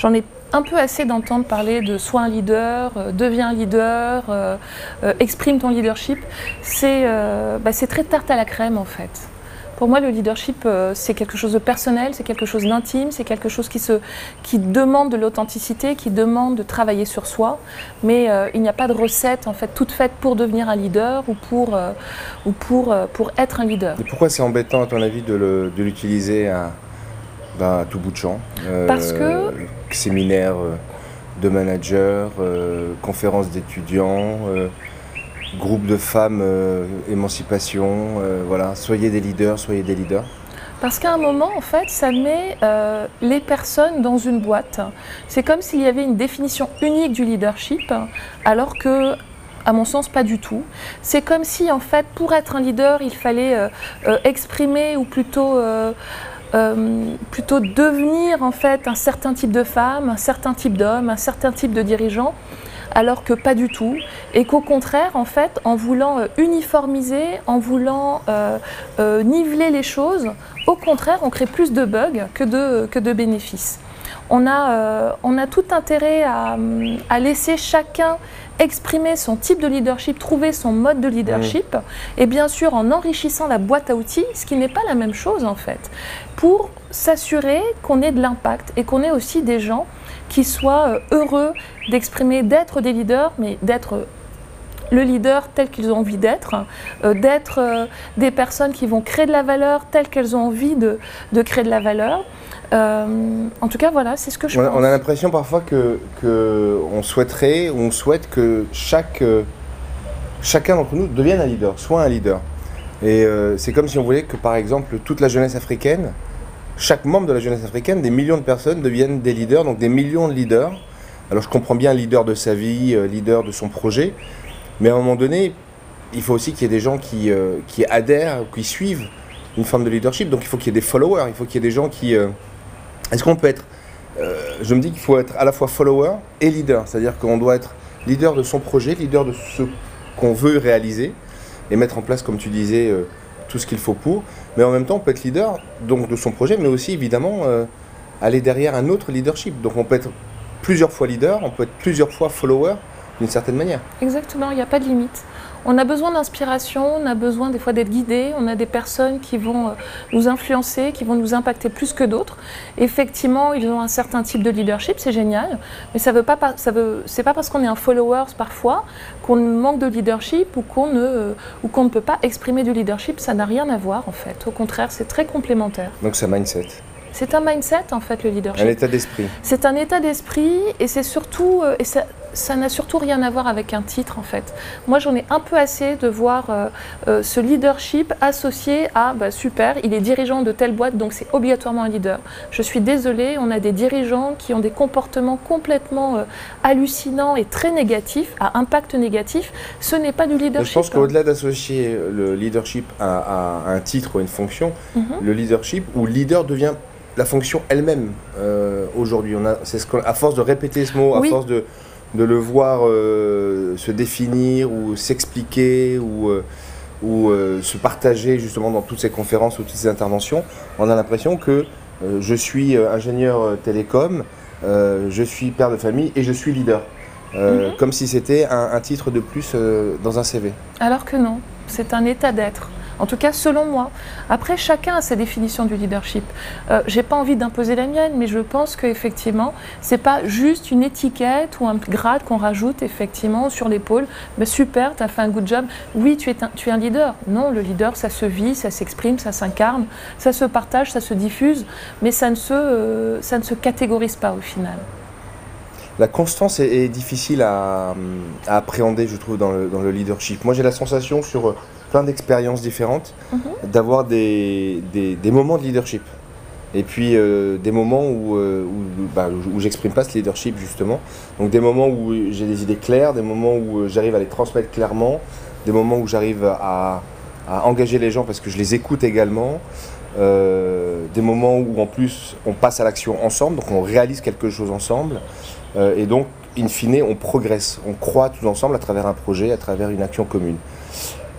j'en ai un peu assez d'entendre parler de sois un leader, euh, deviens un leader, euh, euh, exprime ton leadership. C'est bah, c'est très tarte à la crème en fait. Pour moi, le leadership, c'est quelque chose de personnel, c'est quelque chose d'intime, c'est quelque chose qui, demande de l'authenticité, qui demande de travailler sur soi. Mais il n'y a pas de recette en fait toute faite pour devenir un leader ou pour, ou pour, pour être un leader. Et pourquoi c'est embêtant à ton avis de l'utiliser à tout bout de champ. Parce que séminaires euh, de managers, euh, conférences d'étudiants, euh, groupes de femmes, émancipation, voilà, soyez des leaders, soyez des leaders. Parce qu'à un moment, en fait, ça met les personnes dans une boîte. C'est comme s'il y avait une définition unique du leadership, alors que à mon sens, pas du tout. C'est comme si, en fait, pour être un leader, il fallait exprimer ou plutôt euh, plutôt devenir en fait un certain type de femme, un certain type d'homme, un certain type de dirigeant, alors que pas du tout, et qu'au contraire, en fait, en voulant euh, uniformiser, en voulant euh, niveler les choses, au contraire, on crée plus de bugs que de, que de bénéfices. On a, on a tout intérêt à, à laisser chacun exprimer son type de leadership, trouver son mode de leadership, et bien sûr en enrichissant la boîte à outils, ce qui n'est pas la même chose en fait, pour s'assurer qu'on ait de l'impact et qu'on ait aussi des gens qui soient euh, heureux d'exprimer, d'être des leaders, mais d'être le leader tel qu'ils ont envie d'être, euh, d'être euh, des personnes qui vont créer de la valeur telle qu'elles ont envie de, de, créer de la valeur. Euh, en tout cas, voilà, c'est ce que je on pense. on a l'impression parfois que, que, on souhaiterait, on souhaite que chaque, chacun d'entre nous devienne un leader, soit un leader. Et c'est comme si on voulait que, par exemple, toute la jeunesse africaine, chaque membre de la jeunesse africaine, des millions de personnes deviennent des leaders, donc des millions de leaders. Alors je comprends bien leader de sa vie, leader de son projet, mais à un moment donné, il faut aussi qu'il y ait des gens qui, euh, qui adhèrent, qui suivent une forme de leadership. Donc il faut qu'il y ait des followers, il faut qu'il y ait des gens qui... Euh, est-ce qu'on peut être... Euh, je me dis qu'il faut être à la fois follower et leader. C'est-à-dire qu'on doit être leader de son projet, leader de ce qu'on veut réaliser et mettre en place, comme tu disais, tout ce qu'il faut pour. Mais en même temps, on peut être leader donc, de son projet, mais aussi évidemment aller derrière un autre leadership. Donc on peut être plusieurs fois leader, on peut être plusieurs fois follower d'une certaine manière. Exactement, il n'y a pas de limite. On a besoin d'inspiration, on a besoin des fois d'être guidé, on a des personnes qui vont euh, nous influencer, qui vont nous impacter plus que d'autres. Effectivement, ils ont un certain type de leadership, c'est génial, mais ça veut pas, ça veut, c'est pas parce qu'on est un follower parfois qu'on manque de leadership ou qu'on ne, ou qu'on ne peut pas exprimer du leadership. Ça n'a rien à voir en fait. Au contraire, c'est très complémentaire. Donc c'est mindset. C'est un mindset en fait le leadership. Un état d'esprit. C'est un état d'esprit et c'est surtout euh, et ça, ça n'a surtout rien à voir avec un titre en fait. Moi j'en ai un peu assez de voir euh, euh, ce leadership associé à bah, super, il est dirigeant de telle boîte donc c'est obligatoirement un leader. Je suis désolée, on a des dirigeants qui ont des comportements complètement hallucinants et très négatifs, à impact négatif. Ce n'est pas du leadership. Je pense qu'au-delà d'associer le leadership à, un titre ou à une fonction, mhm. le leadership ou leader devient la fonction elle-même euh, aujourd'hui. On a, c'est ce à force de répéter ce mot, à force de, de le voir euh, se définir ou s'expliquer ou, euh, ou se partager justement dans toutes ces conférences ou toutes ces interventions, on a l'impression que je suis ingénieur télécom, je suis père de famille et je suis leader. Mhm. Comme si c'était un, un, titre de plus dans un CV. Alors que non, c'est un état d'être. En tout cas, selon moi. Après, chacun a sa définition du leadership. Euh, J'ai pas envie d'imposer la mienne, mais je pense qu'effectivement, c'est pas juste une étiquette ou un grade qu'on rajoute effectivement sur l'épaule. Mais super, tu as fait un good job. Oui, tu es, un, tu es un leader. Non, le leader, ça se vit, ça s'exprime, ça s'incarne, ça se partage, ça se diffuse, mais ça ne se, euh, ça ne se catégorise pas au final. La constance est, difficile à, appréhender, je trouve, dans le leadership. Moi, j'ai la sensation sur plein d'expériences différentes, mhm. d'avoir des, des, moments de leadership. Et puis euh, des moments où, euh, bah, où, j'exprime pas ce leadership justement. Donc des moments où j'ai des idées claires, des moments où j'arrive à les transmettre clairement, des moments où j'arrive à, à, engager les gens parce que je les écoute également. Euh, des moments où en plus on passe à l'action ensemble, donc on réalise quelque chose ensemble. et donc, in fine, on progresse, on croit tous ensemble à travers un projet, à travers une action commune.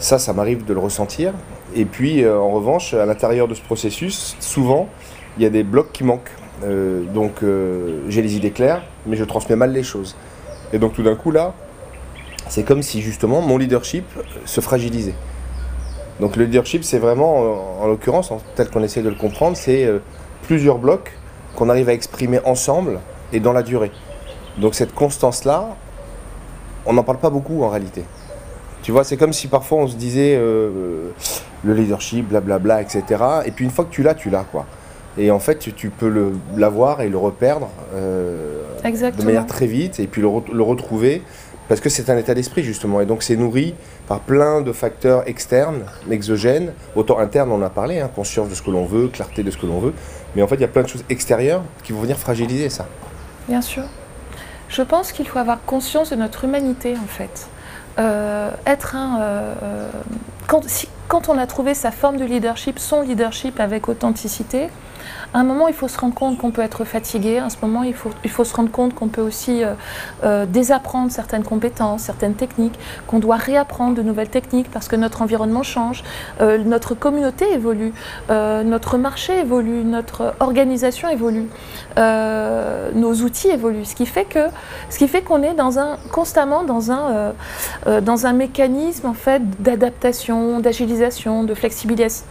Ça, ça m'arrive de le ressentir. Et puis, euh, en revanche, à l'intérieur de ce processus, souvent, il y a des blocs qui manquent. Euh, donc euh, j'ai les idées claires, mais je transmets mal les choses. Et donc tout d'un coup là, c'est comme si justement mon leadership se fragilisait. Donc le leadership, c'est vraiment, en, l'occurrence, tel qu'on essaie de le comprendre, c'est plusieurs blocs qu'on arrive à exprimer ensemble et dans la durée. Donc cette constance-là, on n'en parle pas beaucoup en réalité. Tu vois, c'est comme si parfois on se disait le leadership, blablabla, etc. Et puis une fois que tu l'as, tu l'as quoi. Et en fait, tu peux l'avoir et le reperdre euh, de manière très vite et puis le, retrouver parce que c'est un état d'esprit justement. Et donc c'est nourri par plein de facteurs externes, exogènes, autant internes, on en a parlé, hein, conscience de ce que l'on veut, clarté de ce que l'on veut. Mais en fait, il y a plein de choses extérieures qui vont venir fragiliser ça. Bien sûr. Je pense qu'il faut avoir conscience de notre humanité en fait. Euh, être un. Euh, quand, quand on a trouvé sa forme de leadership, son leadership avec authenticité, à un moment, il faut se rendre compte qu'on peut être fatigué. À ce moment, il faut, il faut se rendre compte qu'on peut aussi euh, euh, désapprendre certaines compétences, certaines techniques, qu'on doit réapprendre de nouvelles techniques parce que notre environnement change, euh, notre communauté évolue, notre marché évolue, notre organisation évolue, nos outils évoluent. Ce qui fait que, ce qui fait qu'on est dans un, constamment dans un, dans un mécanisme en fait d'adaptation, d'agilisation, de,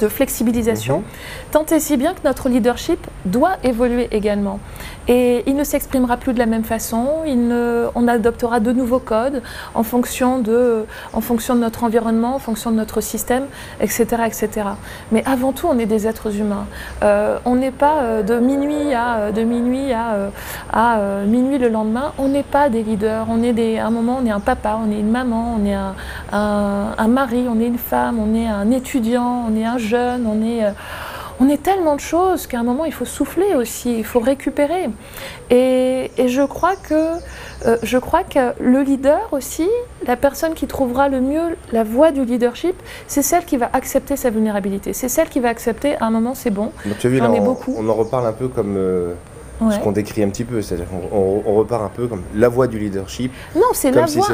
de flexibilisation, mhm. tant et si bien que notre leadership doit évoluer également. Et il ne s'exprimera plus de la même façon, on adoptera de nouveaux codes en fonction de, en fonction de notre environnement, en fonction de notre système, etc. etc. Mais avant tout, on est des êtres humains. Euh, on n'est pas euh, de minuit à, de minuit à, à minuit le lendemain, on n'est pas des leaders, on est des, à un moment on est un papa, on est une maman, on est un, un, mari, on est une femme, on est un étudiant, on est un jeune, on est... On est tellement de choses qu'à un moment il faut souffler aussi, il faut récupérer. Et, je, crois que, euh, je crois que le leader aussi, la personne qui trouvera le mieux la voie du leadership, c'est celle qui va accepter sa vulnérabilité. C'est celle qui va accepter à un moment c'est bon. Beaucoup. On en reparle un peu comme euh, ce qu'on décrit un petit peu. C'est-à-dire qu'on on repart un peu comme la voie du leadership. Non, c'est la voie.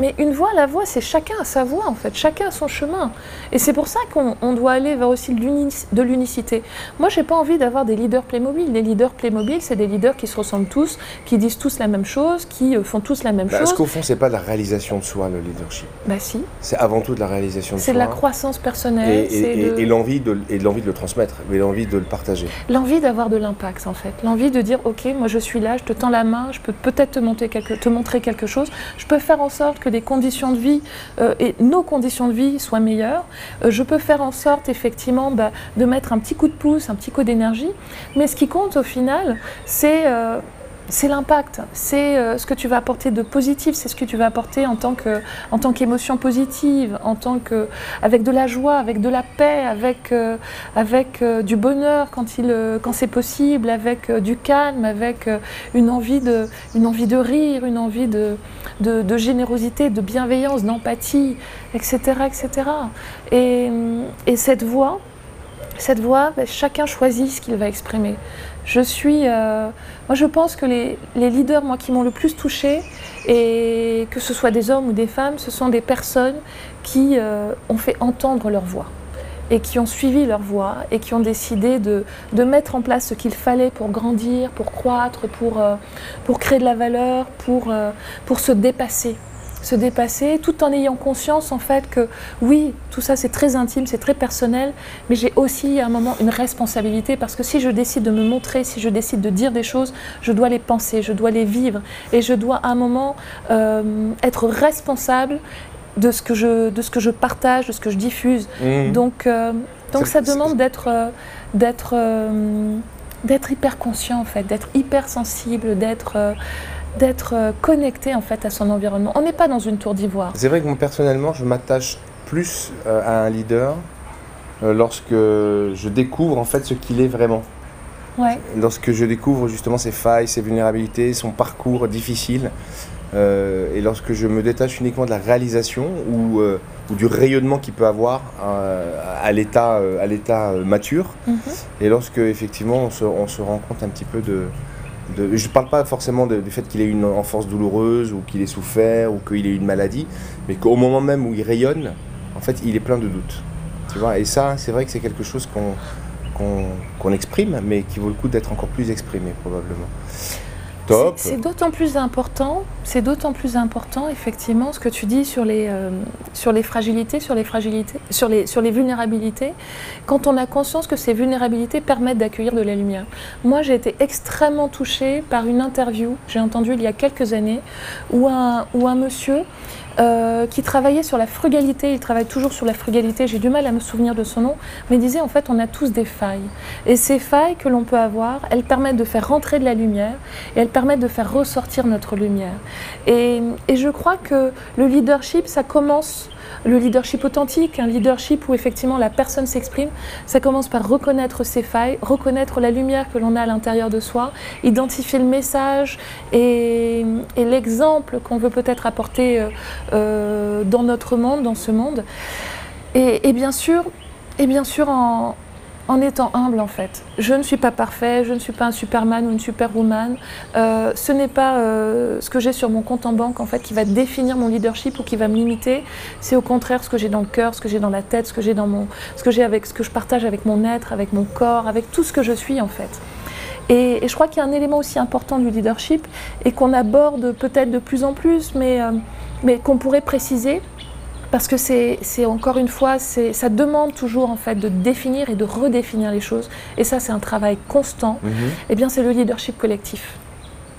Mais une voie, la voie, c'est chacun a sa voie en fait. Chacun a son chemin. Et c'est pour ça qu'on doit aller vers aussi de l'unicité. Moi, j'ai pas envie d'avoir des leaders Playmobil. Les leaders Playmobil, c'est des leaders qui se ressemblent tous, qui disent tous la même chose, qui euh, font tous la même bah, chose. Est-ce qu'au fond, c'est pas de la réalisation de soi le leadership Bah si. C'est avant tout de la réalisation de soi. C'est de la croissance personnelle. Et, l'envie de, et l'envie de le transmettre, mais l'envie de le partager. L'envie d'avoir de l'impact en fait. L'envie de dire ok, moi je suis là, je te tends la main, je peux peut-être te, te montrer quelque chose, je peux faire en sorte que les conditions de vie euh, et nos conditions de vie soient meilleures, euh, je peux faire en sorte effectivement bah, de mettre un petit coup de pouce, un petit coup d'énergie, mais ce qui compte au final, c'est euh, c'est l'impact, c'est euh, ce que tu vas apporter de positif, c'est ce que tu vas apporter en tant qu'émotion positive, en tant que, avec de la joie, avec de la paix, avec, euh, euh, du bonheur quand, c'est possible, avec du calme, avec une envie de, rire, une envie de, générosité, de bienveillance, d'empathie, etc., etc. Et, et cette voix, cette voix, ben, chacun choisit ce qu'il va exprimer. Je suis, euh, moi je pense que les, leaders, moi qui m'ont le plus touché, et que ce soit des hommes ou des femmes, ce sont des personnes qui euh, ont fait entendre leur voix et qui ont suivi leur voix et qui ont décidé de, mettre en place ce qu'il fallait pour grandir, pour croître, pour, euh, créer de la valeur, pour se dépasser se dépasser, tout en ayant conscience en fait que oui, tout ça c'est très intime, c'est très personnel, mais j'ai aussi à un moment une responsabilité parce que si je décide de me montrer, si je décide de dire des choses, je dois les penser, je dois les vivre et je dois à un moment euh, être responsable de ce, que je, de ce que je partage, de ce que je diffuse. Mmh. Donc, euh, donc ça demande d'être euh, d'être d'être hyper conscient en fait, d'être hyper sensible, d'être d'être euh, connecté en fait à son environnement. On n'est pas dans une tour d'ivoire. C'est vrai que moi personnellement, je m'attache plus euh, à un leader euh, lorsque je découvre en fait ce qu'il est vraiment. Ouais. Lorsque je découvre justement ses failles, ses vulnérabilités, son parcours difficile, et lorsque je me détache uniquement de la réalisation ou, ou du rayonnement qu'il peut avoir à l'état à l'état mature, mhm. et lorsque effectivement on se, on se, rend compte un petit peu de, je ne parle pas forcément du fait qu'il ait une enfance douloureuse ou qu'il ait souffert ou qu'il ait une maladie, mais qu'au moment même où il rayonne, en fait, il est plein de doutes. Et ça, c'est vrai que c'est quelque chose qu'on qu'on exprime, mais qui vaut le coup d'être encore plus exprimé probablement. C'est d'autant plus important, effectivement ce que tu dis sur les, euh, sur les fragilités, sur les fragilités, sur les, sur les vulnérabilités, quand on a conscience que ces vulnérabilités permettent d'accueillir de la lumière. Moi, j'ai été extrêmement touchée par une interview, j'ai entendu il y a quelques années, où un monsieur euh, qui travaillait sur la frugalité, il travaille toujours sur la frugalité, j'ai du mal à me souvenir de son nom, mais disait en fait on a tous des failles. Et ces failles que l'on peut avoir, elles permettent de faire rentrer de la lumière et elles permettent de faire ressortir notre lumière. Et, et je crois que le leadership, ça commence le leadership authentique, un leadership où effectivement la personne s'exprime, ça commence par reconnaître ses failles, reconnaître la lumière que l'on a à l'intérieur de soi, identifier le message et, l'exemple qu'on veut peut-être apporter euh, euh, dans notre monde, dans ce monde. Et, bien sûr, et bien sûr en, en étant humble en fait. Je ne suis pas parfait, je ne suis pas un Superman ou une Superwoman. Euh, ce n'est pas euh, ce que j'ai sur mon compte en banque en fait qui va définir mon leadership ou qui va me limiter. C'est au contraire ce que j'ai dans le cœur, ce que j'ai dans la tête, ce que j'ai dans mon, ce que j'ai avec, ce que je partage avec mon être, avec mon corps, avec tout ce que je suis en fait. Et, je crois qu'il y a un élément aussi important du leadership et qu'on aborde peut-être de plus en plus, mais, euh, mais qu'on pourrait préciser parce que c'est encore une fois, ça demande toujours en fait de définir et de redéfinir les choses. Et ça, c'est un travail constant. Mhm. Eh bien, c'est le leadership collectif.